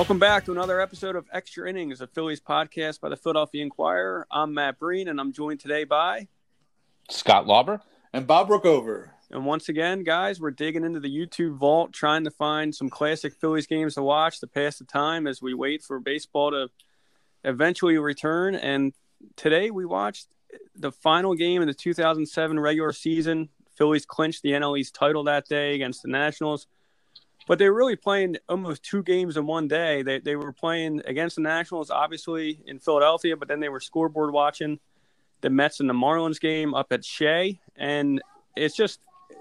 Welcome back to another episode of Extra Innings, a Phillies podcast by the Philadelphia Inquirer. I'm Matt Breen, and I'm joined today by Scott Lauber and Bob Brookover. And once again, guys, we're digging into the YouTube vault, trying to find some classic Phillies games to watch to pass the time as we wait for baseball to eventually return. And today we watched the final game of the 2007 regular season. Phillies clinched the NL East title that day against the Nationals. But they were really playing almost two games in one day. They, they were playing against the Nationals, obviously, in Philadelphia, but then they were scoreboard watching the Mets and the Marlins game up at Shea. And it's just,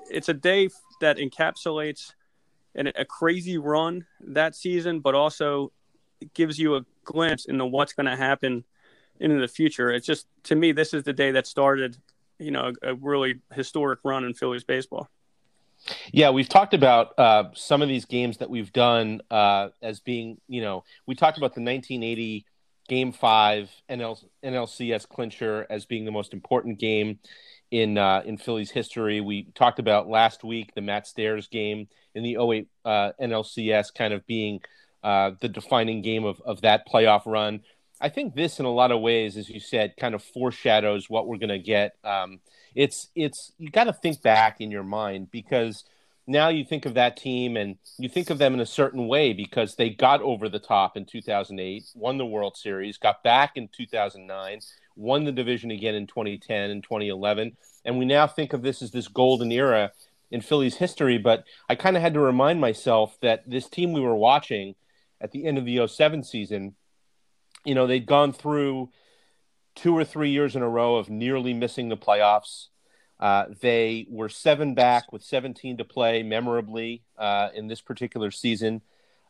it's a day that encapsulates an, a crazy run that season, but also gives you a glimpse into what's going to happen into the future. It's just, to me, this is the day that started, you know, a, a really historic run in Phillies baseball. Yeah, we've talked about uh, some of these games that we've done uh, as being, you know, we talked about the 1980 Game Five NL- NLCS clincher as being the most important game in uh, in Phillies history. We talked about last week the Matt Stairs game in the 08 uh, NLCS kind of being uh, the defining game of, of that playoff run. I think this, in a lot of ways, as you said, kind of foreshadows what we're going to get. Um, it's it's you got to think back in your mind because now you think of that team and you think of them in a certain way because they got over the top in 2008, won the World Series, got back in 2009, won the division again in 2010 and 2011, and we now think of this as this golden era in Phillies history. But I kind of had to remind myself that this team we were watching at the end of the 07 season, you know, they'd gone through two or three years in a row of nearly missing the playoffs. Uh, they were seven back with 17 to play memorably uh, in this particular season.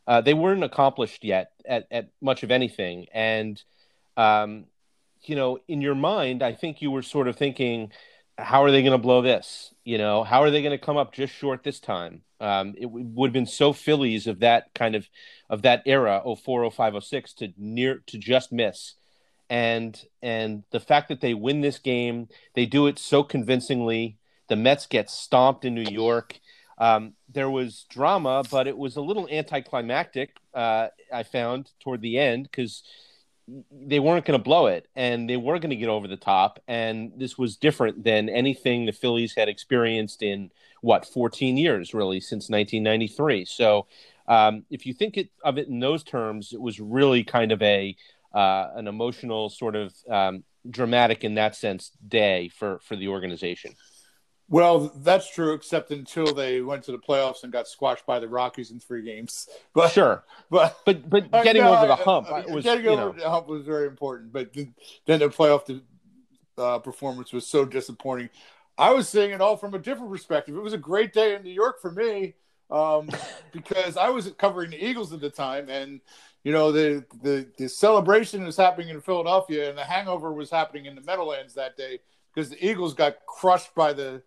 Uh, they weren't accomplished yet at, at much of anything. And, um, you know, in your mind, I think you were sort of thinking, how are they going to blow this? You know, how are they going to come up just short this time? Um, it w- would have been so Phillies of that kind of of that era, 04, 05, 06, to near to just miss and and the fact that they win this game, they do it so convincingly. The Mets get stomped in New York. Um, there was drama, but it was a little anticlimactic. Uh, I found toward the end because they weren't going to blow it and they were going to get over the top. And this was different than anything the Phillies had experienced in what 14 years, really, since 1993. So, um, if you think it, of it in those terms, it was really kind of a uh, an emotional sort of um, dramatic in that sense day for for the organization. Well, that's true, except until they went to the playoffs and got squashed by the Rockies in three games. But sure, but but but getting uh, no, over the hump uh, was getting over know. the hump was very important. But then, then the playoff uh, performance was so disappointing. I was seeing it all from a different perspective. It was a great day in New York for me um, because I was covering the Eagles at the time, and you know the, the the celebration was happening in Philadelphia, and the hangover was happening in the Meadowlands that day because the Eagles got crushed by the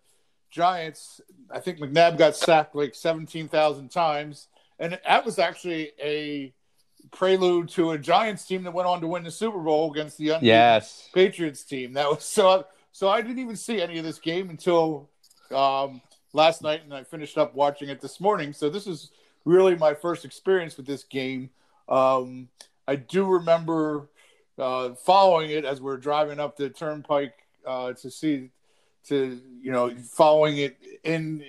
Giants. I think McNabb got sacked like seventeen thousand times, and that was actually a prelude to a Giants team that went on to win the Super Bowl against the yes. Patriots team. That was so. So I didn't even see any of this game until um, last night, and I finished up watching it this morning. So this is really my first experience with this game. Um, I do remember uh, following it as we are driving up the turnpike uh, to see, to you know, following it in.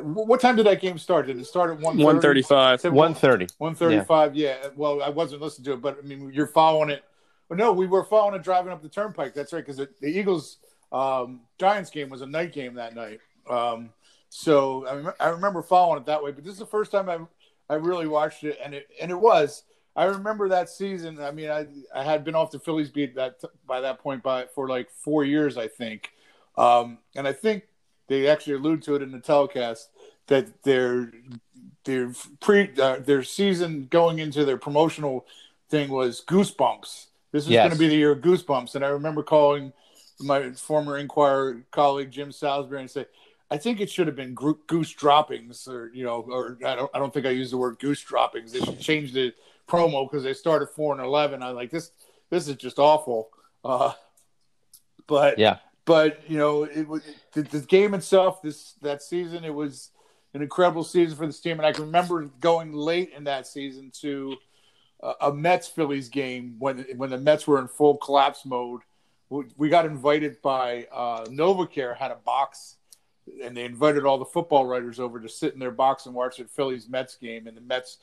What time did that game start? Did it start at one one thirty five? One thirty. One thirty five. Yeah. Well, I wasn't listening to it, but I mean, you're following it. No, we were following it driving up the turnpike. That's right, because the Eagles um, Giants game was a night game that night. Um, so I, rem- I remember following it that way. But this is the first time I I really watched it, and it and it was I remember that season. I mean, I I had been off the Phillies beat that by that point by for like four years, I think, um, and I think they actually allude to it in the telecast that their their pre uh, their season going into their promotional thing was goosebumps. This is yes. going to be the year of goosebumps, and I remember calling my former Inquirer colleague Jim Salisbury and say, I think it should have been goose droppings, or you know, or I don't I don't think I used the word goose droppings. They should change the promo because they started four and eleven. I'm like this this is just awful. Uh, but yeah, but you know it was the, the, game itself. This that season it was an incredible season for this team, and I can remember going late in that season to a, a Mets Phillies game when when the Mets were in full collapse mode. We, we got invited by uh, NovaCare had a box, and they invited all the football writers over to sit in their box and watch the Phillies Mets game. And the Mets,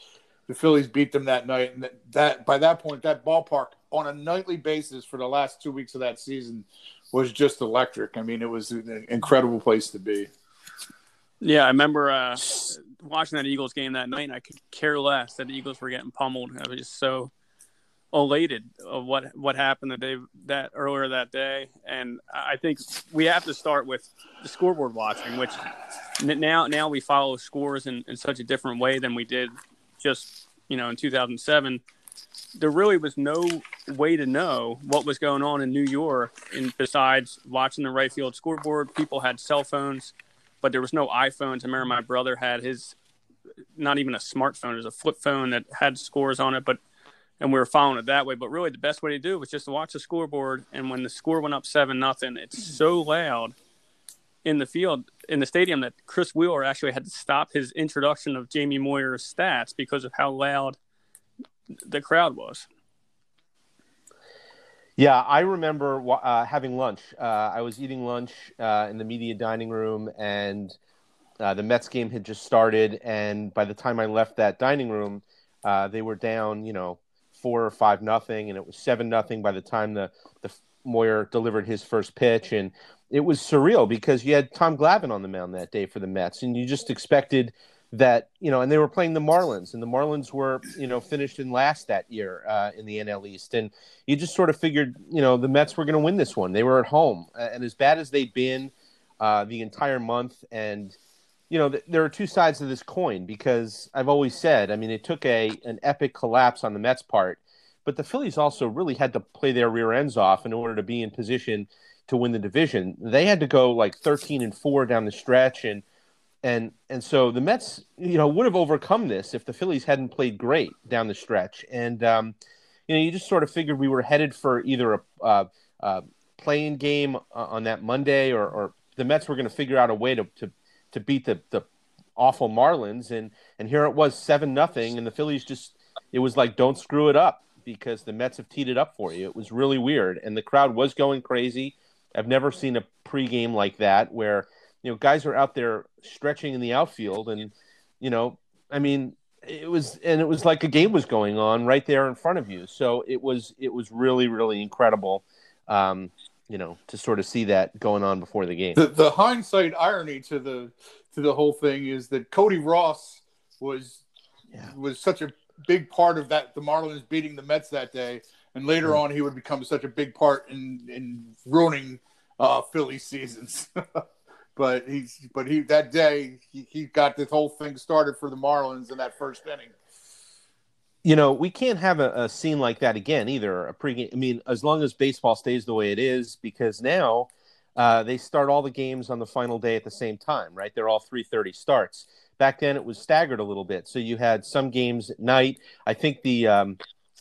the Phillies beat them that night. And that, by that point, that ballpark on a nightly basis for the last two weeks of that season was just electric. I mean, it was an incredible place to be. Yeah, I remember uh, watching that Eagles game that night, and I could care less that the Eagles were getting pummeled. I was just so elated of what what happened the day that earlier that day, and I think we have to start with the scoreboard watching, which now now we follow scores in, in such a different way than we did just you know in 2007 there really was no way to know what was going on in New York and besides watching the right field scoreboard. People had cell phones, but there was no iPhones. I remember my brother had his not even a smartphone, it was a flip phone that had scores on it, but and we were following it that way. But really the best way to do it was just to watch the scoreboard and when the score went up seven nothing, it's so loud in the field in the stadium that Chris Wheeler actually had to stop his introduction of Jamie Moyer's stats because of how loud the crowd was. Yeah, I remember uh, having lunch. Uh, I was eating lunch uh, in the media dining room, and uh, the Mets game had just started. And by the time I left that dining room, uh, they were down, you know, four or five nothing, and it was seven nothing by the time the the Moyer delivered his first pitch. And it was surreal because you had Tom Glavine on the mound that day for the Mets, and you just expected that you know, and they were playing the Marlins, and the Marlins were you know finished in last that year uh, in the NL East, and you just sort of figured you know the Mets were going to win this one. They were at home, and as bad as they'd been uh, the entire month, and you know th- there are two sides of this coin because I've always said, I mean, it took a an epic collapse on the Mets' part, but the Phillies also really had to play their rear ends off in order to be in position to win the division. They had to go like 13 and 4 down the stretch and and and so the Mets, you know, would have overcome this if the Phillies hadn't played great down the stretch. And um, you know, you just sort of figured we were headed for either a, uh, uh, playing game on that Monday, or, or the Mets were going to figure out a way to to, to beat the, the awful Marlins. And and here it was, seven nothing, and the Phillies just it was like don't screw it up because the Mets have teed it up for you. It was really weird, and the crowd was going crazy. I've never seen a pregame like that where you know guys are out there stretching in the outfield, and you know, I mean, it was and it was like a game was going on right there in front of you. So it was it was really really incredible. Um, you know, to sort of see that going on before the game. The, the hindsight irony to the to the whole thing is that Cody Ross was yeah. was such a big part of that the Marlins beating the Mets that day and later on he would become such a big part in in ruining uh, Philly seasons. but he's but he that day he, he got this whole thing started for the Marlins in that first inning. You know, we can't have a, a scene like that again either. A pregame. I mean, as long as baseball stays the way it is, because now uh, they start all the games on the final day at the same time, right? They're all three thirty starts. Back then, it was staggered a little bit, so you had some games at night. I think the um,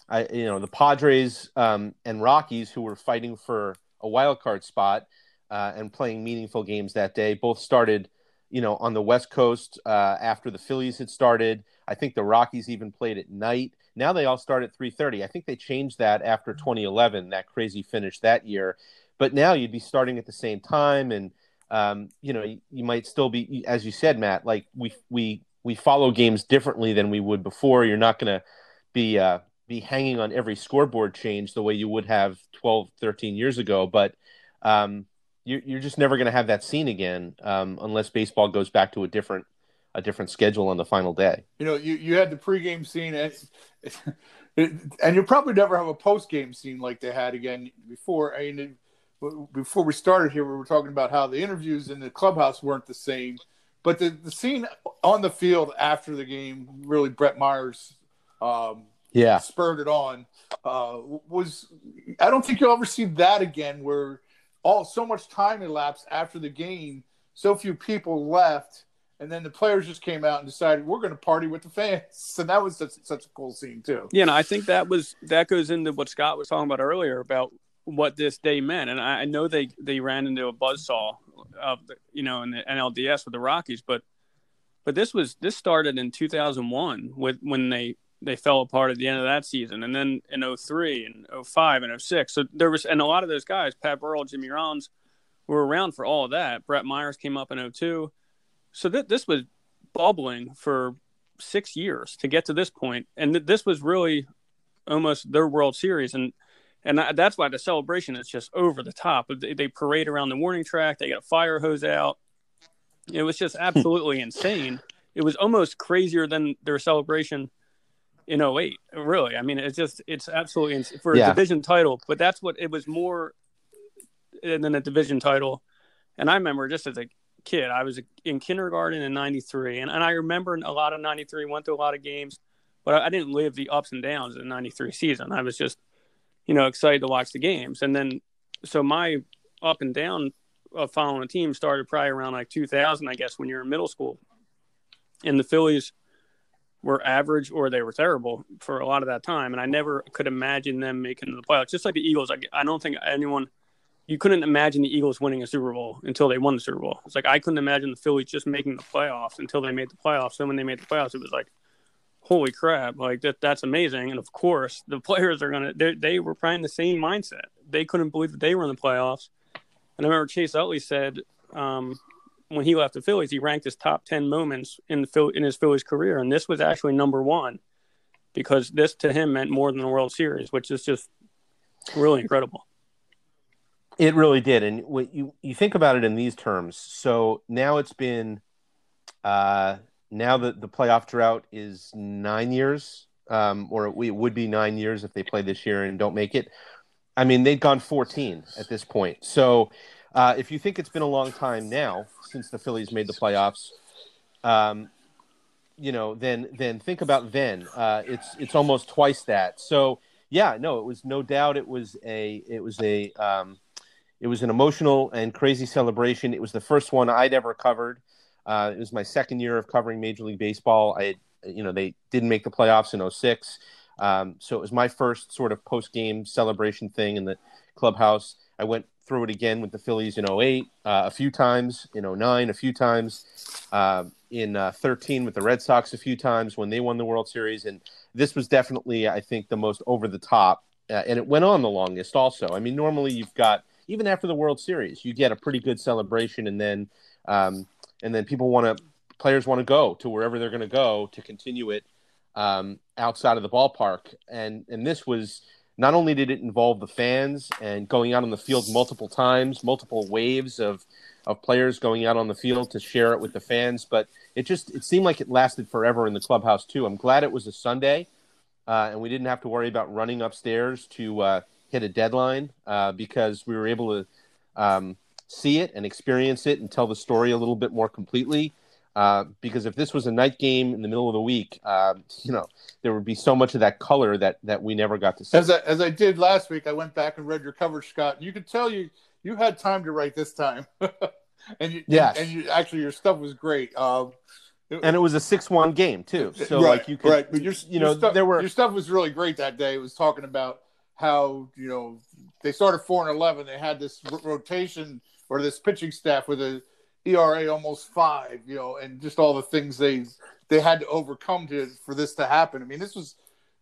I, you know, the Padres um, and Rockies, who were fighting for a wild card spot uh, and playing meaningful games that day, both started, you know, on the West Coast uh, after the Phillies had started. I think the Rockies even played at night. Now they all start at 3:30. I think they changed that after 2011, that crazy finish that year. But now you'd be starting at the same time, and um, you know, you, you might still be, as you said, Matt. Like we we we follow games differently than we would before. You're not going to be uh, be hanging on every scoreboard change the way you would have 12, 13 years ago. But um, you're, you're just never going to have that scene again um, unless baseball goes back to a different a different schedule on the final day. You know, you, you had the pregame scene, and, and you'll probably never have a postgame scene like they had again before. I mean, before we started here, we were talking about how the interviews in the clubhouse weren't the same, but the, the scene on the field after the game, really, Brett Myers um, yeah. spurred it on uh, was I don't think you'll ever see that again where all so much time elapsed after the game, so few people left, and then the players just came out and decided we're going to party with the fans, and that was such, such a cool scene too. Yeah, and I think that was that goes into what Scott was talking about earlier about what this day meant, and I, I know they they ran into a buzzsaw of the, you know in the NLDS with the Rockies, but but this was this started in 2001 with when they they fell apart at the end of that season. And then in 03 and 05 and 06. So there was, and a lot of those guys, Pat Burrell, Jimmy Rollins, were around for all of that. Brett Myers came up in 02. So th- this was bubbling for six years to get to this. And th- this was really almost their World Series. And and that's why the celebration is just over the top. They, they parade around the warning track. They got a fire hose out. It was just hmm. absolutely insane. It was almost crazier than their celebration in 08 really i mean it's just it's absolutely ins- for a division title but that's what it was more than a division title and i remember just as a kid i was in kindergarten in 93 and, and i remember a lot of 93 went to a lot of games but I, I didn't live the ups and downs of the 93 season i was just you know excited to watch the games and then so my up and down of following a team started probably around like 2000 i guess when you're in middle school and the phillies were average or they were terrible for a lot of that time. And I never could imagine them making the playoffs. Just like the Eagles, I, I don't think anyone, you couldn't imagine the Eagles winning a Super Bowl until they won the Super Bowl. It's like I couldn't imagine the Phillies just making the playoffs until they made the playoffs. And when they made the playoffs, it was like, holy crap, like that, that's amazing. And of course, the players are to, they were probably in the same mindset. They couldn't believe that they were in the playoffs. And I remember Chase Utley said, um, when he left the Phillies, he ranked his top ten moments in the in his Phillies career, and this was actually number one because this to him meant more than the World Series, which is just really incredible. It really did, and when you you think about it in these terms, so now it's been, uh, now that the playoff drought is nine years, um, or it would be nine years if they play this year and don't make it. I mean, they've gone 14 at this point, so uh, if you think it's been a long time now since the Phillies made the playoffs, um, you know, then then think about then. Uh, it's it's almost twice that. So yeah, no, it was no doubt it was a it was a um, it was an emotional and crazy celebration. It was the first one I'd ever covered. Uh, it was my second year of covering Major League Baseball. I, you know, they didn't make the playoffs in 06. Um, so it was my first sort of post game celebration thing in the clubhouse. I went through it again with the Phillies in 08, uh, a few times, in 09, a few times, uh, in uh, 13 with the Red Sox a few times when they won the World Series. And this was definitely, I think, the most over the top. Uh, and it went on the longest also. I mean, normally you've got, even after the World Series, you get a pretty good celebration and then, um, and then people want to, players want to go to wherever they're going to go to continue it um, outside of the ballpark. And, and this was, not only did it involve the fans and going out on the field multiple times, multiple waves of of players going out on the field to share it with the fans, but it just it seemed like it lasted forever in the clubhouse too. I'm glad it was a Sunday, uh, and we didn't have to worry about running upstairs to uh, hit a deadline uh, because we were able to um, see it and experience it and tell the story a little bit more completely. Uh, because if this was a night game in the middle of the week, uh, you know, there would be so much of that color that that we never got to see. As I, as I did last week, I went back and read your coverage, Scott. And you could tell you you had time to write this time, and you, yes. and, you, actually your stuff was great. Um, it, and it was a six-one game too, so right, like you could, right. But your, you know, stuff, there were your stuff was really great that day. It was talking about how you know they started four and eleven. They had this rotation or this pitching staff with a ERA almost five, you know, and just all the things they they had to overcome to for this to happen. I mean, this was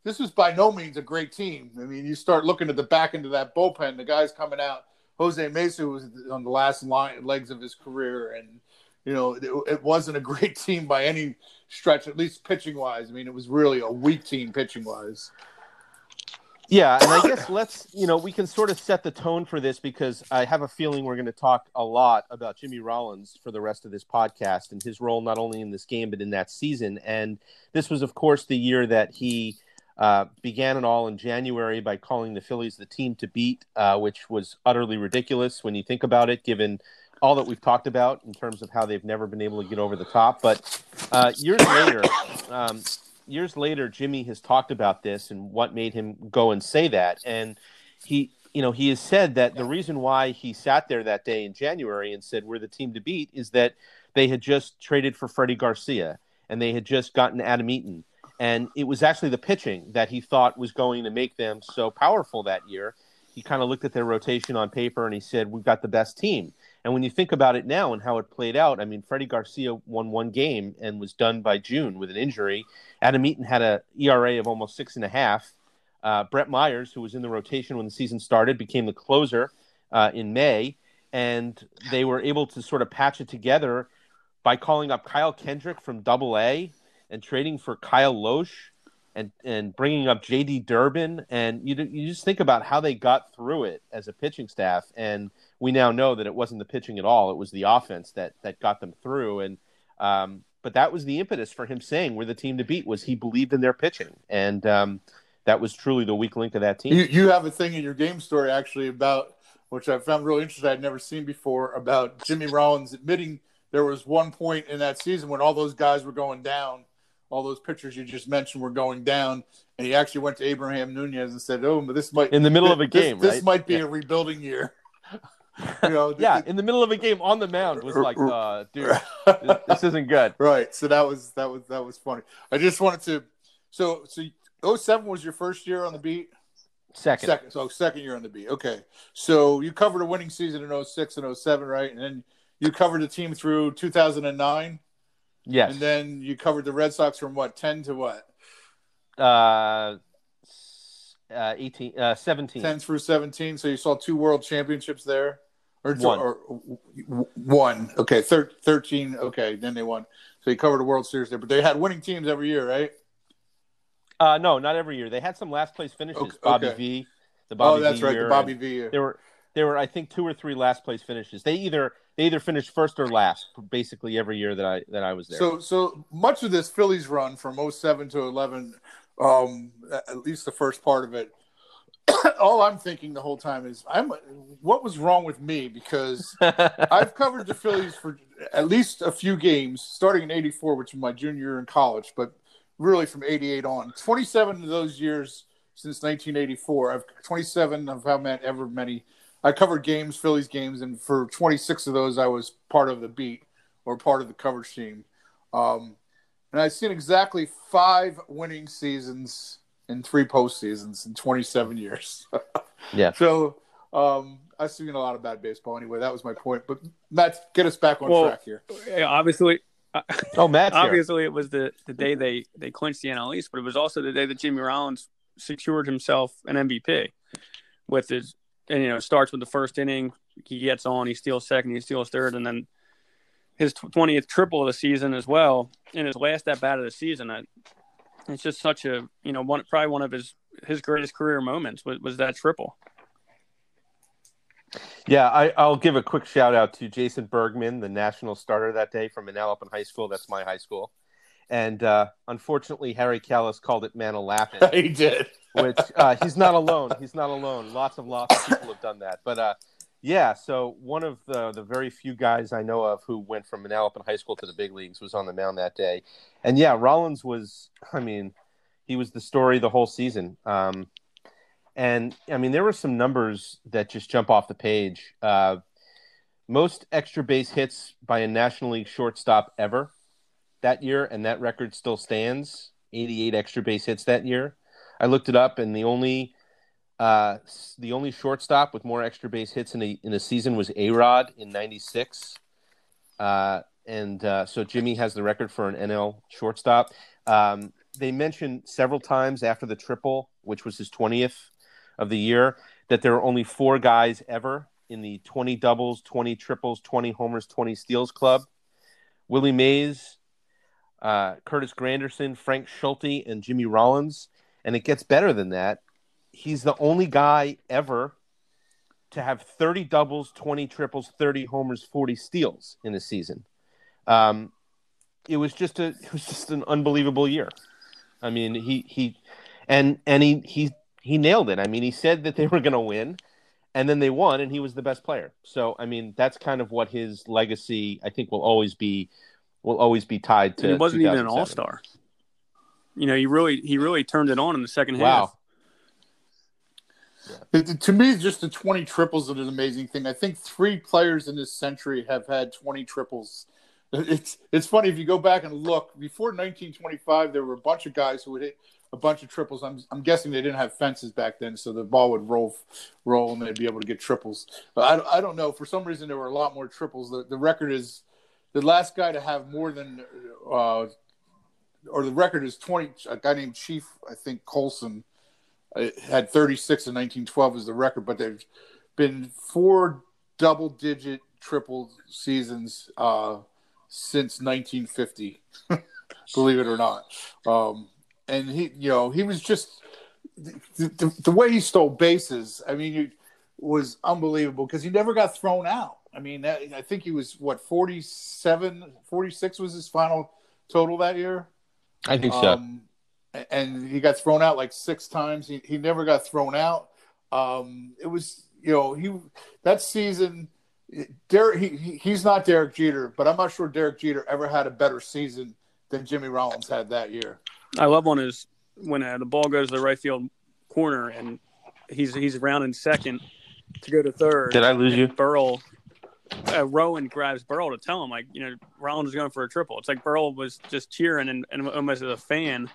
this was by no means a great team. I mean, you start looking at the back end of that bullpen, the guys coming out. Jose Mesa was on the last line legs of his career, and you know it, it wasn't a great team by any stretch, at least pitching wise. I mean, it was really a weak team pitching wise. Yeah, and I guess let's, you know, we can sort of set the tone for this because I have a feeling we're going to talk a lot about Jimmy Rollins for the rest of this podcast and his role not only in this game but in that season. And this was, of course, the year that he uh, began it all in January by calling the Phillies the team to beat, uh, which was utterly ridiculous when you think about it, given all that we've talked about in terms of how they've never been able to get over the top. But uh, years later, um, years later, Jimmy has talked about this and what made him go and say that. And he, you know, he has said that the reason why he sat there that day in January and said we're the team to beat is that they had just traded for Freddie Garcia and they had just gotten Adam Eaton. And it was actually the pitching that he thought was going to make them so powerful that year. He kind of looked at their rotation on paper and he said, We've got the best team. And when you think about it now and how it played out, I mean, Freddie Garcia won one game and was done by June with an injury. Adam Eaton had a ERA of almost six and a half. Uh, Brett Myers, who was in the rotation when the season started, became the closer uh, in May, and they were able to sort of patch it together by calling up Kyle Kendrick from Double A and trading for Kyle Lohse and and bringing up JD Durbin and you you just think about how they got through it as a pitching staff and we now know that it wasn't the pitching at all it was the offense that that got them through and um, but that was the impetus for him saying we're the team to beat was he believed in their pitching and um, that was truly the weak link of that team. You, you have a thing in your game story actually about which I found really interesting. I'd never seen before about Jimmy Rollins admitting there was one point in that season when all those guys were going down all those pitchers you just mentioned were going down, and he actually went to Abraham Nunez and said, "Oh, but this might in the middle of a game, this, right? this might be yeah. a rebuilding year." you know, yeah, in the middle of a game on the mound was like, uh, "Dude, this isn't good." Right. So that was that was that was funny. I just wanted to. So so 07 was your first year on the beat. Second. Second. So second year on the beat. Okay. So you covered a winning season in 06 and 07, right? And then you covered the team through 2009. Yes. And then you covered the Red Sox from what, 10 to what? Uh, uh 18, uh, 17. 10 through 17. So you saw two world championships there? Or one. Or, one. Okay. Thir- 13. Okay. Then they won. So you covered a World Series there. But they had winning teams every year, right? Uh, no, not every year. They had some last place finishes. Okay. Bobby okay. V. The Bobby oh, that's v right. Year, The Bobby V. Year. There were there were I think two or three last place finishes. They either they either finished first or last basically every year that I that I was there. So so much of this Phillies run from 07 to 11 um at least the first part of it all I'm thinking the whole time is I'm what was wrong with me because I've covered the Phillies for at least a few games starting in 84 which was my junior year in college but really from 88 on 27 of those years since 1984 I've 27 of how many ever many I covered games, Phillies games, and for 26 of those, I was part of the beat or part of the coverage team. Um, and I've seen exactly five winning seasons in three postseasons in 27 years. yeah. So um, I've seen a lot of bad baseball anyway. That was my point. But Matt, get us back on well, track here. Obviously. Oh, Matt. obviously, it was the, the day they, they clinched the NL East, but it was also the day that Jimmy Rollins secured himself an MVP with his and you know starts with the first inning. He gets on, he steals second, he steals third, and then his twentieth triple of the season as well. In his last at bat of the season, I, it's just such a you know one probably one of his his greatest career moments was, was that triple. Yeah, I, will give a quick shout out to Jason Bergmann, the national starter that day from Manalapan High School. That's my high school. And uh, unfortunately, Harry Kalas called it Manalapan. he did. which uh, he's not alone. He's not alone. Lots of lots of people have done that. But uh, yeah, so one of the the very few guys I know of who went from Manalapan High School to the big leagues was on the mound that day. And yeah, Rollins was. I mean, he was the story the whole season. Um, and I mean, there were some numbers that just jump off the page. Uh, most extra base hits by a National League shortstop ever that year, and that record still stands. 88 extra base hits that year. I looked it up, and the only uh, the only shortstop with more extra base hits in a in a season was A Rod in '96. Uh, and uh, so Jimmy has the record for an NL shortstop. Um, they mentioned several times after the triple, which was his 20th of the year, that there are only four guys ever in the 20 doubles, 20 triples, 20 homers, 20 steals club. Willie Mays, uh, Curtis Granderson, Frank Schulte, and Jimmy Rollins and it gets better than that. He's the only guy ever to have 30 doubles, 20 triples, 30 homers, 40 steals in a season. Um, it was just a it was just an unbelievable year. I mean, he he and and he he he nailed it. I mean, he said that they were going to win and then they won and he was the best player. So, I mean, that's kind of what his legacy I think will always be will always be tied to. He wasn't even an all-star you know, he really he really turned it on in the second wow. half. Yeah. To me, just the 20 triples is an amazing thing. I think three players in this century have had 20 triples. It's it's funny if you go back and look before 1925, there were a bunch of guys who would hit a bunch of triples. I'm I'm guessing they didn't have fences back then, so the ball would roll roll and they'd be able to get triples. But I, I don't know. For some reason, there were a lot more triples. The the record is the last guy to have more than uh, or the record is 20 a guy named chief i think colson uh, had 36 in 1912 as the record but there's been four double digit triple seasons uh, since 1950 believe it or not. Um, and he you know he was just the, the, the way he stole bases i mean it was unbelievable because he never got thrown out i mean that, i think he was what 47 46 was his final total that year I think so. um, and he got thrown out like six times. He, he never got thrown out. Um, it was, you know, he that season. Derek, he, he, he's not Derek Jeter, but I'm not sure Derek Jeter ever had a better season than Jimmy Rollins had that year. I love one is when uh, the ball goes to the right field corner and he's he's rounding second to go to third. Did I lose you? Burrell, uh, Rowand grabs Burrell to tell him like you know Rollins is going for a triple. It's like Burrell was just cheering and, and almost as a fan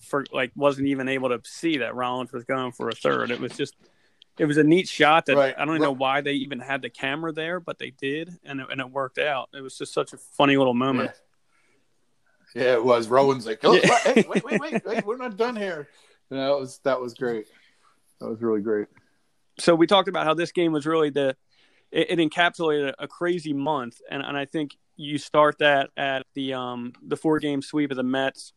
for like wasn't even able to see that Rollins was going for a third. It was just it was a neat shot that Right. I don't even know why they even had the camera there, but they did, and it, and it worked out. It was just such a funny little moment. Yeah. Yeah, it was. Rowand's like, oh, Yeah. hey, wait, wait, wait, wait, we're not done here. You know, that was that was great. That was really great. so we talked about how this game was really the it, it encapsulated a crazy month and, and i think you start that at the um the four game sweep of the mets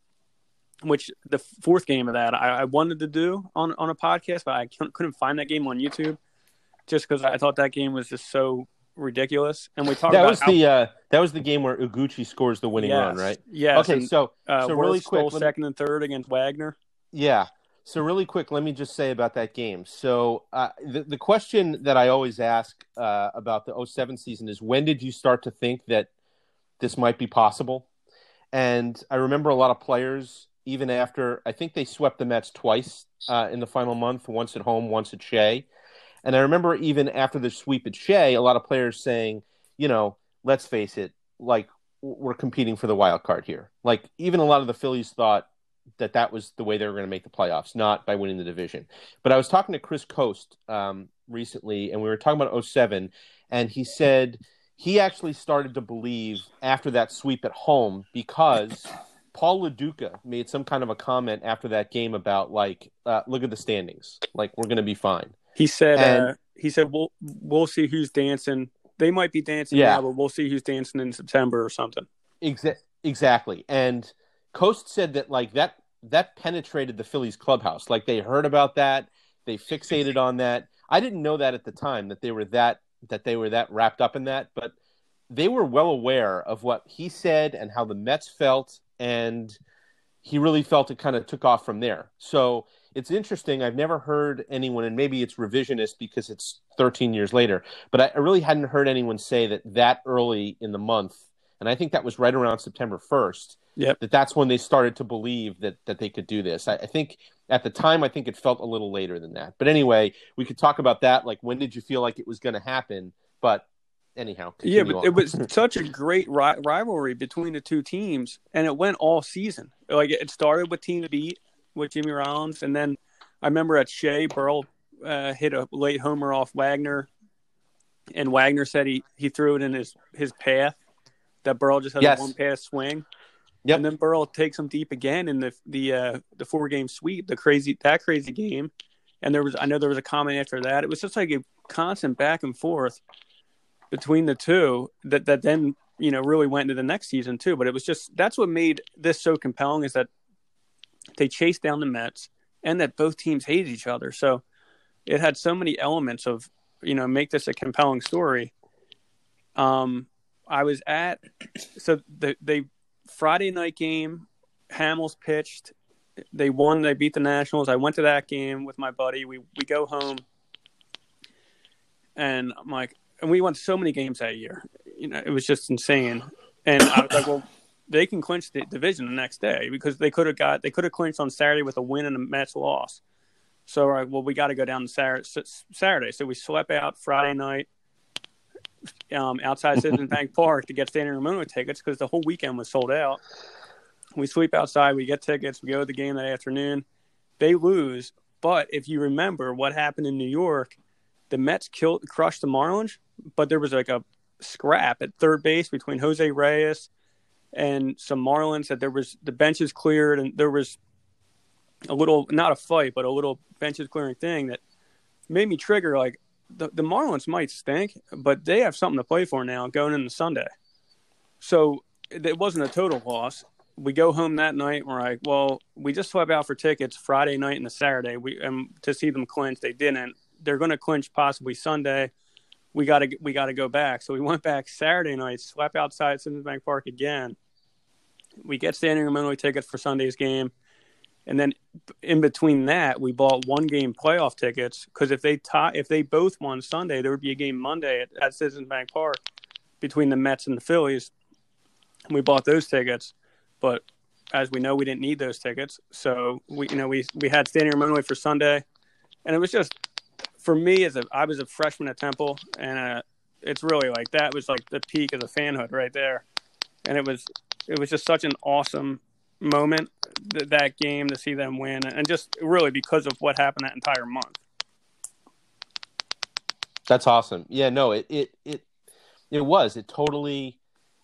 which the fourth game of that i, I wanted to do on on a podcast but i couldn't, find that game on youtube just because i thought that game was just so ridiculous and we talked about That was the uh, that was the game where Iguchi scores the winning yes, run, right? Yeah. okay, and, so uh, so really quick, let me- second and third against wagner Yeah. So really quick, let me just say about that game. So uh, the the question that I always ask uh, about the 07 season is when did you start to think that this might be possible? And I remember a lot of players, even after I think they swept the Mets twice uh, in the final month, once at home, once at Shea. And I remember even after the sweep at Shea, a lot of players saying, you know, let's face it, like we're competing for the wild card here. Like even a lot of the Phillies thought that that was the way they were going to make the playoffs, not by winning the division. But I was talking to Chris Coste um, recently, and we were talking about 07, and he said he actually started to believe after that sweep at home because Paul Lo Duca made some kind of a comment after that game about like, uh, look at the standings, like we're going to be fine. he said And- uh, he said we'll we'll see who's dancing they might be dancing Yeah. now but we'll see who's dancing in september or something Exa- exactly. And Coste said that like that that penetrated the Phillies clubhouse. Like they heard about that, they fixated on that. I didn't know that at the time that they were that that they were that wrapped up in that, but they were well aware of what he said and how the Mets felt and he really felt it kind of took off from there. So it's interesting. I've never heard anyone, and maybe it's revisionist because it's 13 years later, but I, really hadn't heard anyone say that that early in the month, and I think that was right around September 1st, Yep. that that's when they started to believe that that they could do this. I, I think at the time, I think it felt a little later than that. But anyway, we could talk about that. Like, when did you feel like it was going to happen? But anyhow, Yeah, but on. it was such a great ri- rivalry between the two teams, and it went all season. Like it started with team beat with Jimmy Rollins, and then I remember at Shea Burrell uh, hit a late homer off Wagner, and Wagner said he he threw it in his his path. That Burrell just had Yes. a one pass swing. Yep. And then Burrell takes him deep again in the the uh, the four game sweep, the crazy that crazy game. And there was I know there was a comment after that. It was just like a constant back and forth between the two that that then you know really went into the next season too. But it was just that's what made this so compelling is that they chased down the Mets and that both teams hated each other. So it had so many elements of you know make this a compelling story. Um, I was at so the they Friday night game. Hamels pitched. They won. They beat the Nationals. I went to that game with my buddy. We we go home, and I'm like, and we won so many games that year. You know, it was just insane. And I was like, well, they can clinch the division the next day because they could have got they could have clinched on Saturday with a win and a Mets loss. So like, well, we got to go down to Saturday. Saturday. So we slept out Friday night um, outside Citizens Bank Park to get standing room only tickets because the whole weekend was sold out. We sweep outside, we get tickets, we go to the game that afternoon. They lose, but if you remember what happened in New York, the Mets killed crushed the Marlins, but there was like a scrap at third base between Jose Reyes and some Marlins that there was the benches cleared and there was a little not a fight but a little benches clearing thing that made me trigger like the, the Marlins might stink, but they have something to play for now going into Sunday. So it wasn't a total loss. We go home that night. We're like, well, we just swept out for tickets Friday night and the Saturday. We and to see them clinch. They didn't. They're going to clinch possibly Sunday. We got to we got to go back. So we went back Saturday night, slept outside Citizens Bank Park again. We get standing room only tickets for Sunday's game. And then in between that, we bought one game playoff tickets because if they tie, if they both won Sunday, there would be a game Monday at, at Citizens Bank Park between the Mets and the Phillies. And we bought those tickets, but as we know, we didn't need those tickets, so we you know we we had standing room only for Sunday, and it was just for me as a I was a freshman at Temple, and uh, it's really like that was like the peak of the fanhood right there, and it was it was just such an awesome moment th- that game to see them win, and just really because of what happened that entire month. That's awesome. Yeah, no, it it it it was. It totally.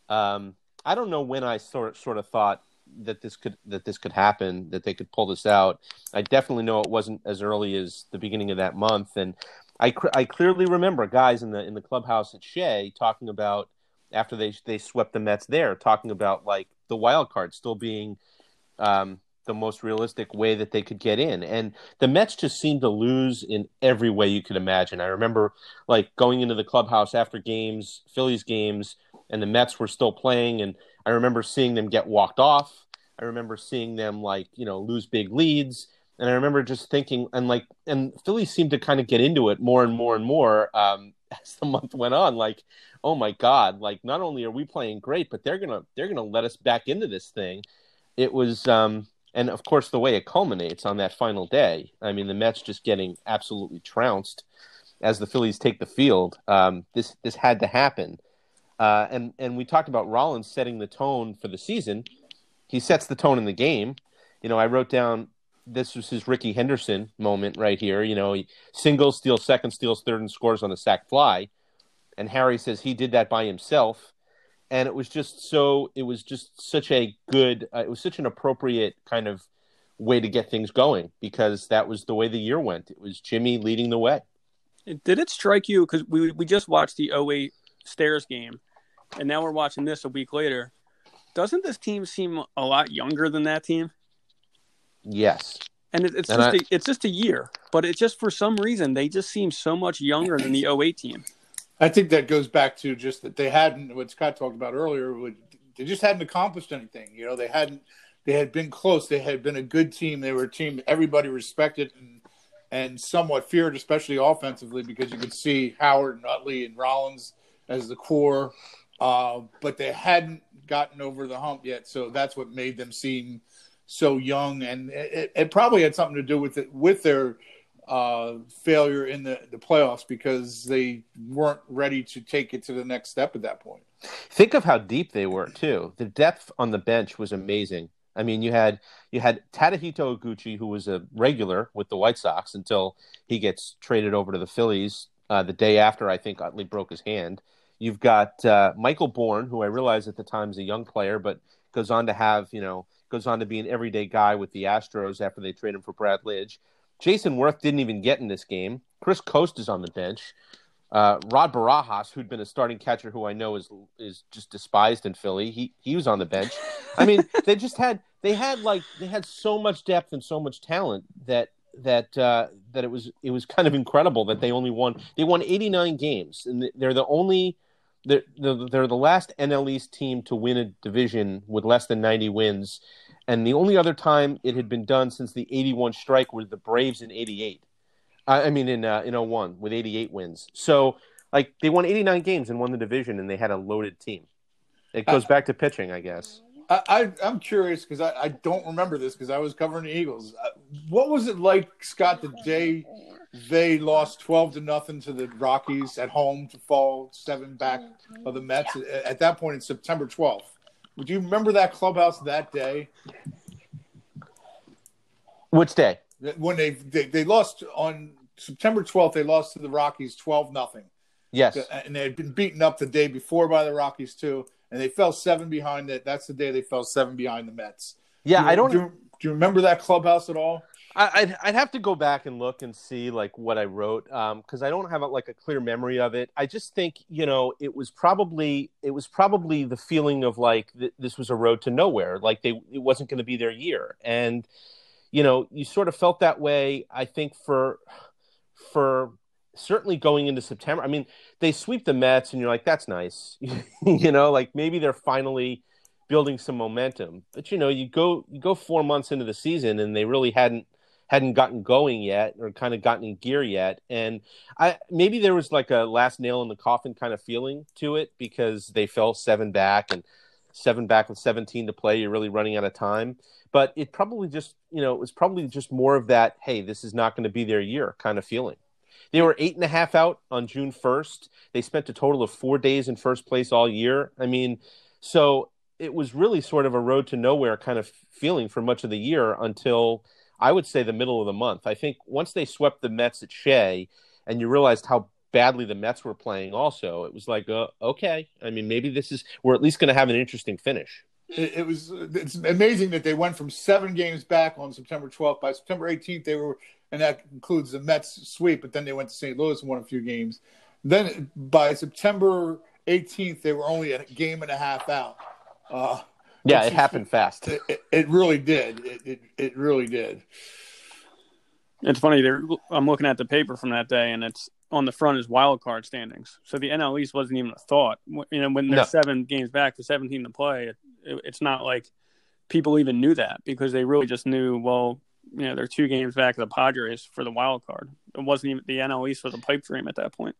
Um, I don't know when I sort sort of thought that this could that this could happen, that they could pull this out. I definitely know it wasn't as early as the beginning of that month, and I I clearly remember guys in the in the clubhouse at Shea talking about after they they swept the Mets there, talking about like the wild card still being um, the most realistic way that they could get in. And the Mets just seemed to lose in every way you could imagine. I remember like going into the clubhouse after games, Phillies games, and the Mets were still playing, and I remember seeing them get walked off. I remember seeing them like you know lose big leads, and I remember just thinking and like and Phillies seemed to kind of get into it more and more and more um, as the month went on. Like, oh my god, like not only are we playing great, but they're gonna they're gonna let us back into this thing. It was um, and of course the way it culminates on that final day i mean the mets just getting absolutely trounced as the phillies take the field. Um, this this had to happen. Uh, and and we talked about rollins setting the tone for the season. He sets the tone in the game. You know i wrote down this was his Rickey henderson moment right here you know he singles steals second steals third and scores on a sac fly. And harry says he did that by himself. And it was just so it was just such a good uh, it was such an appropriate kind of way to get things going because that was the way the year went. It was jimmy leading the way. Did it strike you? Because we, we just watched the 08 stairs game and now we're watching this a week later. Doesn't this team seem a lot younger than that team yes and it, it's and just I, a, it's just a year but it just for some reason they just seem so much younger than the 08 team I think that goes back to just that they hadn't what Scott talked about earlier. They just hadn't accomplished anything. You know, they hadn't. They had been close. They had been a good team. They were a team everybody respected and and somewhat feared, especially offensively, because you could see Howard and Utley and Rollins as the core. Uh, but they hadn't gotten over the hump yet, so that's what made them seem so young. And it, it probably had something to do with it with their uh, failure in the, the playoffs because they weren't ready to take it to the next step at that point. Think of how deep they were too. The depth on the bench was amazing. I mean, you had you had Tadahito Iguchi, who was a regular with the White Sox until he gets traded over to the Phillies uh, the day after I think Utley broke his hand. You've got uh, Michael Bourn, who I realize at the time is a young player, but goes on to have you know goes on to be an everyday guy with the Astros after they trade him for Brad Lidge. Jayson Werth didn't even get in this game. Chris Coste is on the bench. Uh, Rod Barajas, who'd been a starting catcher, who I know is is just despised in Philly, he he was on the bench. I mean, they just had they had like they had so much depth and so much talent that that uh, that it was it was kind of incredible that they only won they won 89 games and they're the only they're, they're the last NL East team to win a division with less than 90 wins and the only other time it had been done since the 81 strike was the Braves in 88. I mean, in uh, in 01 with 88 wins. So, like, they won 89 games and won the division, and they had a loaded team. It goes back to pitching, I guess. I, I am curious because I, I don't remember this because I was covering the Eagles. Uh, what was it like, Scott, the day they lost 12 to nothing to the Rockies at home to fall seven back mm-hmm. of the Mets at that point in September 12th? Would you remember that clubhouse that day? Which day? when they, they they lost on September 12th. They lost to the Rockies 12 nothing. Yes, uh, and they had been beaten up the day before by the Rockies too, and they fell seven behind it. That's the day they fell seven behind the Mets. Yeah, do I don't. Do, do, you remember that clubhouse at all? I, would I'd have to go back and look and see like what I wrote because um, I don't have a, like a clear memory of it. I just think you know it was probably it was probably the feeling of like th- this was a road to nowhere. Like they it wasn't going to be their year, and you know you sort of felt that way. I think for for certainly going into September. I mean, they sweep the Mets, and you're like, that's nice. you know, like maybe they're finally building some momentum. But you know, you go you go four months into the season, and they really hadn't hadn't gotten going yet, or kind of gotten in gear yet. And I maybe there was like a last nail in the coffin kind of feeling to it because they fell seven back and seven back with 17 to play. You're really running out of time. But it probably just, you know, it was probably just more of that, hey, this is not going to be their year kind of feeling. They were eight and a half out on June 1st. They spent a total of four days in first place all year. I mean, so it was really sort of a road to nowhere kind of feeling for much of the year until I would say the middle of the month. I think once they swept the Mets at Shea and you realized how badly the Mets were playing also, it was like, uh, okay, I mean, maybe this is, we're at least going to have an interesting finish. It, it was, it's amazing that they went from seven games back on September 12th. By September 18th, they were and that includes the Mets sweep. But then they went to St. Louis and won a few games. Then by September 18th, they were only a game and a half out. Uh, yeah, it happened fast. It, it, it really did. It, it, it really did. It's funny. I'm looking at the paper from that day, and it's on the front is wild card standings. So the NL East wasn't even a thought. You know, when there's no. seven games back to 17 to play, it, it's not like people even knew that because they really just knew. Well, you know they're two games back of the Padres for the wild card. It wasn't even the NL East was a pipe dream at that point.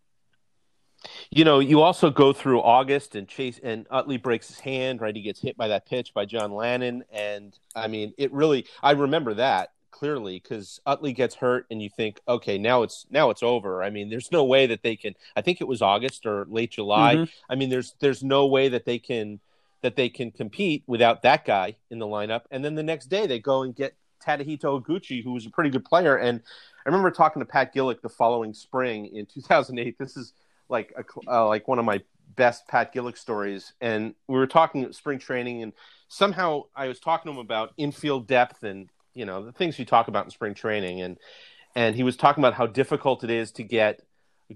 You know, you also go through August and Chase and Utley breaks his hand. Right, he gets hit by that pitch by John Lannan, and I mean, it really. I remember that clearly because Utley gets hurt, and you think, okay, now it's now it's over. I mean, there's no way that they can. I think it was August or late July. Mm-hmm. I mean, there's there's no way that they can that they can compete without that guy in the lineup. And then the next day they go and get Tadahito Iguchi, who was a pretty good player. And I remember talking to Pat Gillick the following spring in 2008. This is like a, uh, like one of my best Pat Gillick stories. And we were talking spring training, and somehow I was talking to him about infield depth and you know the things you talk about in spring training. And and he was talking about how difficult it is to get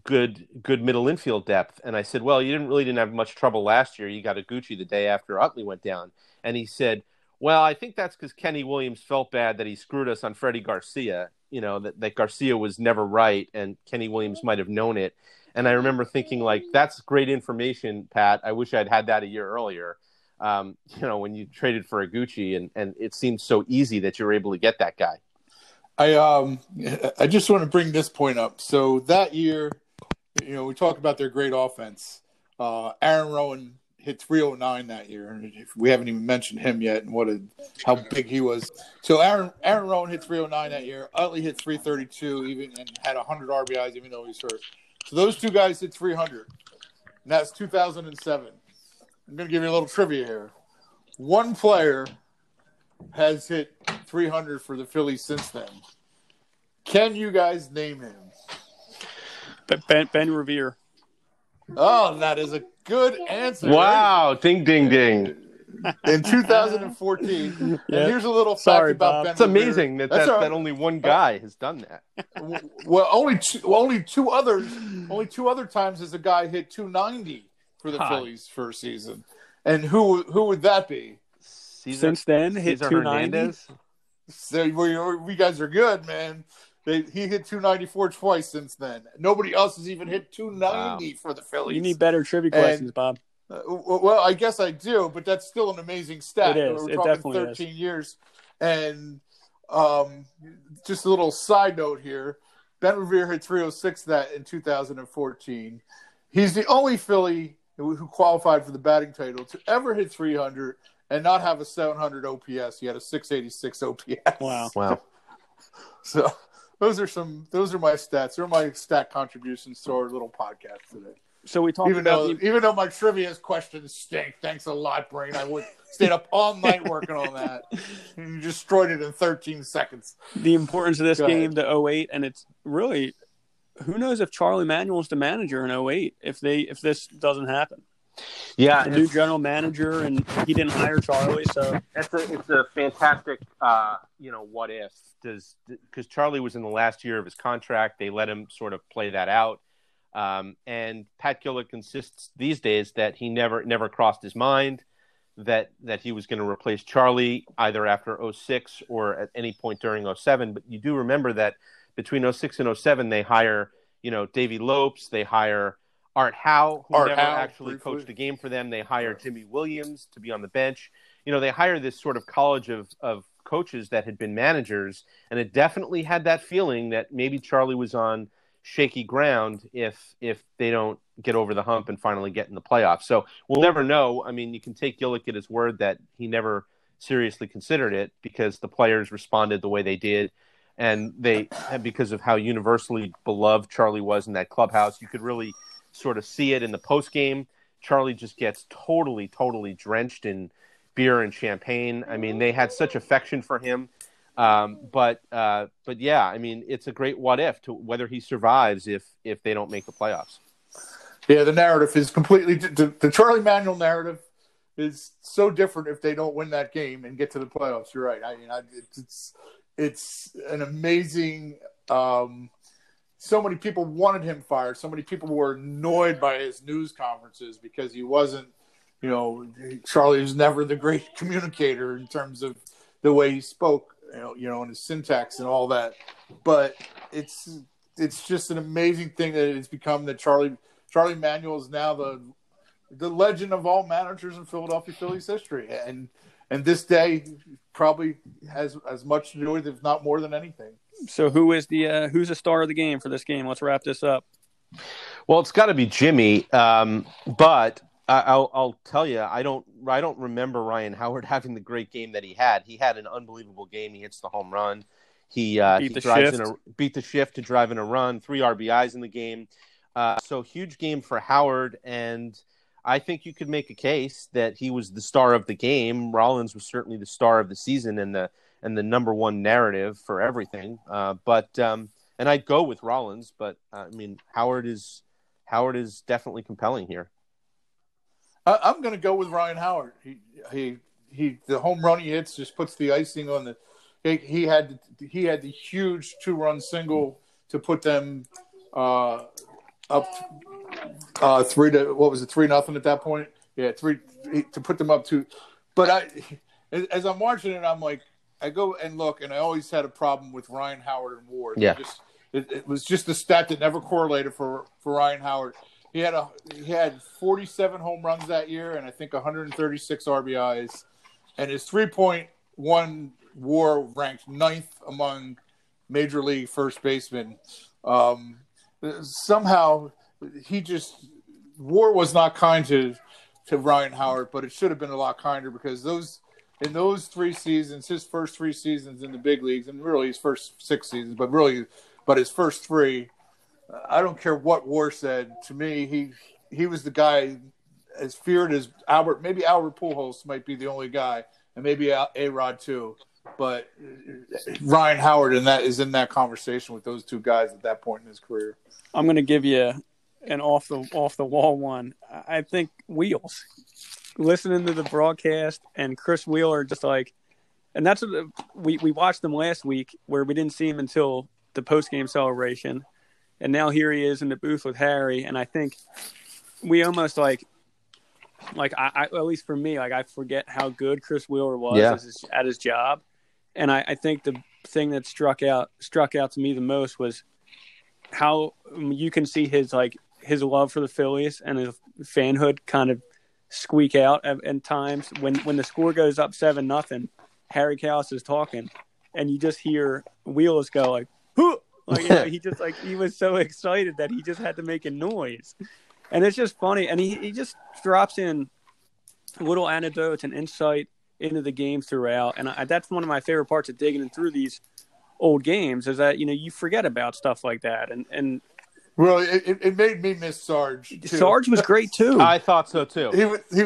good good middle infield depth. And I said, well, you didn't really didn't have much trouble last year. You got Iguchi the day after Utley went down. And he said, well, I think that's because Kenny Williams felt bad that he screwed us on Freddie Garcia. You know that, that Garcia was never right, and Kenny Williams might have known it. And I remember thinking, like, that's great information, Pat. I wish I'd had that a year earlier. Um, you know, when you traded for Iguchi, and and it seemed so easy that you were able to get that guy. I um I just want to bring this point up. So that year, you know, we talk about their great offense. Uh, Aaron Rowand hit 309 that year. We haven't even mentioned him yet and what a how big he was. So Aaron Aaron Rowand hit 309 that year. Utley hit 332 even and had 100 RBIs even though he's hurt. So those two guys hit 300. And that's 2007. I'm going to give you a little trivia here. One player has hit 300 for the Phillies since then. Can you guys name him? Ben, ben Revere. Oh, that is a good answer. Wow! Right? Ding, ding, ding. In 2014, and here's a little fact Sorry, about Bob. Ben. It's amazing that that, that, only one guy has done that. Well, only two, only two others, only two other times has a guy hit 290 for the Hi. Phillies first season, and who who would that be? Cesar, Since then, hit 290. So we, we guys are good, man. They, he hit 294 twice since then. Nobody else has even hit 290 wow. for the Phillies. You need better trivia questions, and, Bob. Uh, well, I guess I do, but that's still an amazing stat. It is. We're it talking 13 is. years. And um, just a little side note here Ben Revere hit 306 that in 2014. He's the only Philly who qualified for the batting title to ever hit 300 and not have a 700 OPS. He had a 686 OPS. Wow. Wow. so those are some those are my stats. Those are my stat contributions to our little podcast today. So we talked even about though the, even though my trivia questions stink. Thanks a lot, Brain. I would stayed up all night working on that. You destroyed it in 13 seconds. the importance of this Go game ahead. to 08 and it's really who knows if Charlie Manuel's the manager in 08 if they if this doesn't happen. Yeah, The new general manager and he didn't hire Charlie, so That's a it's a fantastic uh, you know what if does because Charlie was in the last year of his contract they let him sort of play that out um, and Pat Gillick insists these days that he never never crossed his mind that that he was going to replace Charlie either after 06 or at any point during 07 but you do remember that between 06 and 07 they hire you know Davey Lopes they hire Art Howe who Art never Howe, actually briefly. coached a game for them. They hire Jimy Williams to be on the bench. You know, they hire this sort of college of, of coaches that had been managers, and it definitely had that feeling that maybe Charlie was on shaky ground if if they don't get over the hump and finally get in the playoffs. So we'll never know. I mean, you can take Gillick at his word that he never seriously considered it because the players responded the way they did. And they, because of how universally beloved Charlie was in that clubhouse, you could really sort of see it in the post game. Charlie just gets totally, totally drenched in beer and champagne. I mean, they had such affection for him. Um, but uh, but yeah, I mean, it's a great what if to whether he survives if if they don't make the playoffs. Yeah, the narrative is completely the, the Charlie Manuel narrative is so different if they don't win that game and get to the playoffs. You're right. I mean, I, it's, it's an amazing. Um, so many people wanted him fired. So many people were annoyed by his news conferences because he wasn't. You know, Charlie was never the great communicator in terms of the way he spoke. You know, you know, and his syntax and all that. But it's it's just an amazing thing that it's become that Charlie Charlie Manuel is now the the legend of all managers in Philadelphia Phillies history, and and this day probably has as much to do with, if not more than anything. so who is the uh, who's the star of the game for this game? Let's wrap this up. Well, it's got to be Jimmy, um, but I, I'll, I'll tell you, I don't, I don't remember Ryan Howard having the great game that he had. He had an unbelievable game. He hits the home run. He, uh, Beat he the drives shift. in a beat the shift to drive in a run. Three RBIs in the game. Uh, so huge game for Howard, and I think you could make a case that he was the star of the game. Rollins was certainly the star of the season and the and the number one narrative for everything. Uh, but um, and I'd go with Rollins, but uh, I mean Howard is Howard is definitely compelling here. I, I'm going to go with Ryan Howard. He he he. The home run he hits just puts the icing on the. He, he had he had the huge two run single to put them uh, up uh, three to what was it three nothing at that point? Yeah, three to put them up to. But I, as- as I'm watching it, I'm like, I go and look, and I always had a problem with Ryan Howard and WAR. Yeah. Just it, it was just a stat that never correlated for for Ryan Howard. He had a he had 47 home runs that year, and I think 136 RBIs, and his 3.1 WAR ranked ninth among major league first basemen. Um, somehow he just WAR was not kind to to Ryan Howard, but it should have been a lot kinder because those in those three seasons, his first three seasons in the big leagues, and really his first six seasons, but really, but his first three, I don't care what WAR said. To me, he he was the guy as feared as Albert. Maybe Albert Pujols might be the only guy, and maybe A Rod too. But Ryan Howard and that is in that conversation with those two guys at that point in his career. I'm going to give you an off the off the wall one. I think Wheels. Listening to the broadcast and Chris Wheeler just like, and that's what we we watched them last week where we didn't see him until the post game celebration, and now here he is in the booth with Harry, and I think we almost like. Like I, I, at least for me, like I forget how good Chris Wheeler was Yeah. as his, at his job, and I, I think the thing that struck out struck out to me the most was how you can see his like his love for the Phillies and his fanhood kind of squeak out at, at times when when the score goes up seven nothing. Harry Kalas is talking, and you just hear Wheels go like, "Huh!" like you know, he just like he was so excited that he just had to make a noise, and it's just funny. And he he just drops in little anecdotes and insight into the game throughout, and I, that's one of my favorite parts of digging through these old games is that you know you forget about stuff like that and and Well, it, it made me miss Sarge. Too. Sarge was great too. I thought so too. he was he,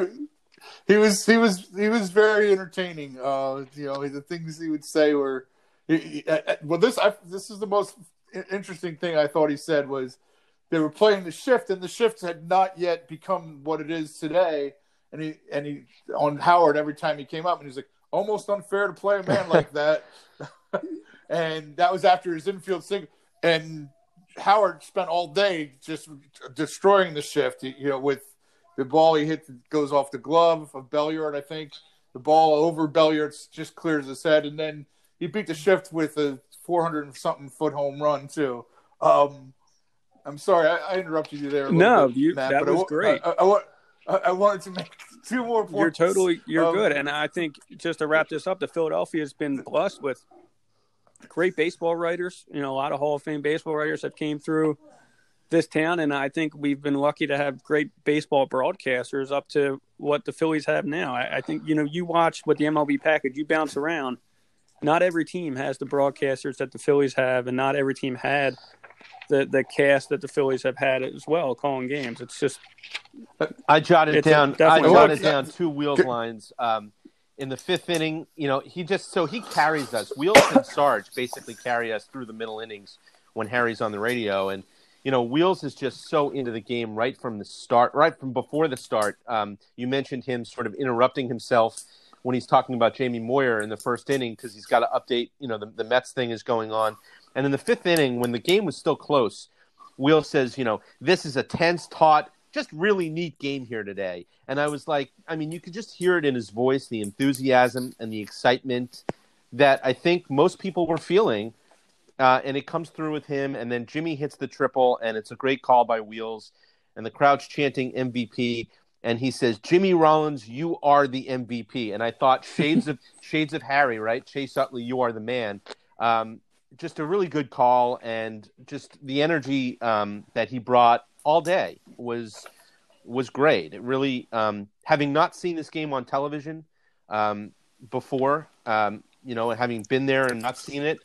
he was he was he was very entertaining. Uh, you know, the things he would say were, he, he, Uh, uh, well, this I, this is the most interesting thing I thought he said was they were playing the shift, and the shift had not yet become what it is today. And he and he on Howard every time he came up, and he's like, almost unfair to play a man like that. and that was after his infield single. And Howard spent all day just destroying the shift. You know, with the ball he hit goes off the glove of Belliard, I think. The ball over Belliard just clears his head, and then he beat the shift with a 400 something foot home run too. Um, I'm sorry, I, I, interrupted you there. no, bit, you, Matt, that was I, great. I, I, I, wanted to make two more points. You're totally you're um, good, and I think just to wrap this up, the Philadelphia has been blessed with great baseball writers. You know, a lot of Hall of Fame baseball writers have came through this town, and I think we've been lucky to have great baseball broadcasters up to what the Phillies have now. I, I think you know you watch what the MLB package, you bounce around. Not every team has the broadcasters that the Phillies have, and not every team had the the cast that the Phillies have had as well calling games. It's just I jotted down I jotted down two wheels lines. Um, in the fifth inning, you know, he just so he carries us. Wheels and Sarge basically carry us through the middle innings when Harry's on the radio, and you know, Wheels is just so into the game right from the start, right from before the start. Um, you mentioned him sort of interrupting himself when he's talking about Jamie Moyer in the first inning because he's got to update. You know, the, the Mets thing is going on, and in the fifth inning, when the game was still close, Will says, you know, this is a tense, taut, just really neat game here today. And I was like, I mean, you could just hear it in his voice, the enthusiasm and the excitement that I think most people were feeling. Uh, and it comes through with him. And then Jimmy hits the triple, and it's a great call by Wheels. And the crowd's chanting MVP. And he says, Jimmy Rollins, you are the MVP. And I thought shades of shades of Harry, right? Chase Utley, you are the man. Um, just a really good call, and just the energy um, that he brought all day was was great. It really, um, having not seen this game on television um, before, um, you know, having been there and not seen it,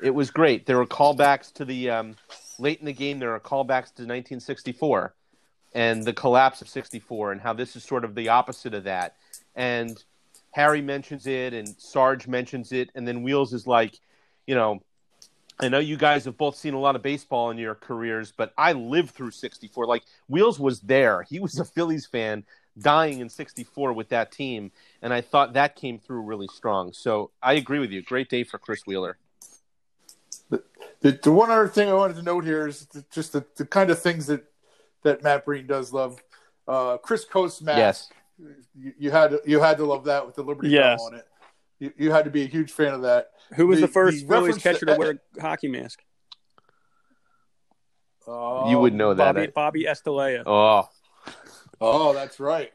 it was great. There were callbacks to the um, late in the game. There are callbacks to 1964 and the collapse of 64 and how this is sort of the opposite of that. And Harry mentions it and Sarge mentions it. And then Wheels is like, you know, I know you guys have both seen a lot of baseball in your careers, but I lived through 64. Like Wheels was there. He was a Phillies fan dying in 64 with that team. And I thought that came through really strong. So I agree with you. Great day for Chris Wheeler. The, the, the one other thing I wanted to note here is the, just the, the kind of things that, that Matt Breen does love. Uh, Chris Coste Matt. Yes. You, you, had to, you had to love that with the Liberty yes. on it. You, you had to be a huge fan of that. Who was the, the first the Phillies catcher to, to wear a hockey mask? Oh, you would know that. Bobby, Bobby Estalella. Oh. Oh, that's right.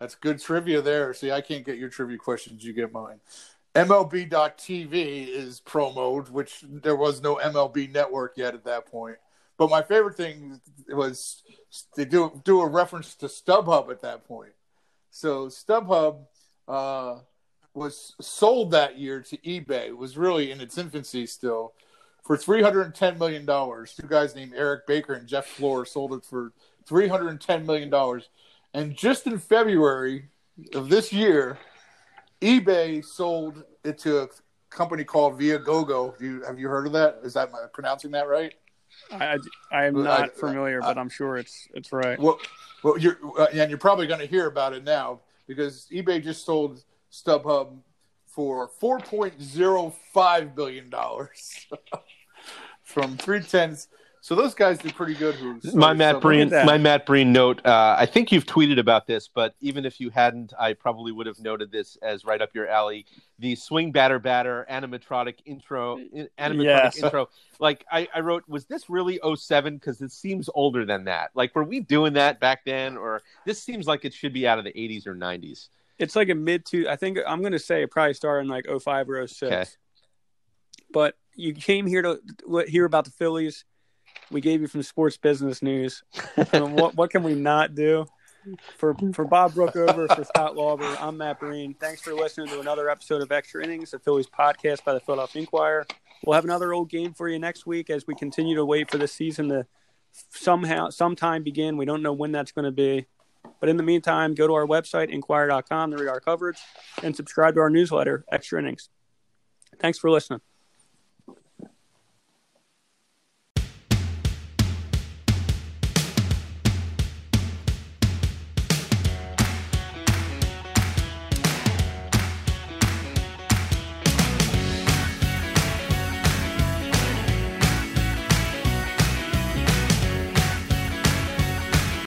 That's good trivia there. See, I can't get your trivia questions. You get mine. MLB.TV is promoed, which there was no MLB network yet at that point. But my favorite thing was they do do a reference to StubHub at that point. So StubHub uh, was sold that year to eBay. It was really in its infancy still for $310 million. Two guys named Eric Baker and Jeff Fluhr sold it for $310 million. And just in February of this year, eBay sold it to a company called Viagogo. Have you, have you heard of that? Is that I pronouncing that right? I, I am not I, familiar, I, but I'm sure it's it's right. Well, well, you're uh, and you're probably going to hear about it now because eBay just sold StubHub for four point zero five billion dollars from three tens. So those guys do pretty good. Who's my Matt Breen? My Matt Breen note. Uh, I think you've tweeted about this, but even if you hadn't, I probably would have noted this as right up your alley. The swing batter batter animatronic intro, animatronic yes. intro. Like I, I, wrote, was this really 07? Because it seems older than that. Like were we doing that back then, or this seems like it should be out of the 80s or 90s? It's like a mid to. I think I'm going to say it probably started in like 05 or 06. Okay. But you came here to hear about the Phillies. We gave you from sports business news. what what can we not do? For for Bob Brookover, for Scott Lauber, I'm Matt Breen. Thanks for listening to another episode of Extra Innings, the Phillies podcast by the Philadelphia Inquirer. We'll have another old game for you next week as we continue to wait for the season to somehow, sometime begin. We don't know when that's going to be. But in the meantime, go to our website, inquirer.com, to read our coverage, and subscribe to our newsletter, Extra Innings. Thanks for listening.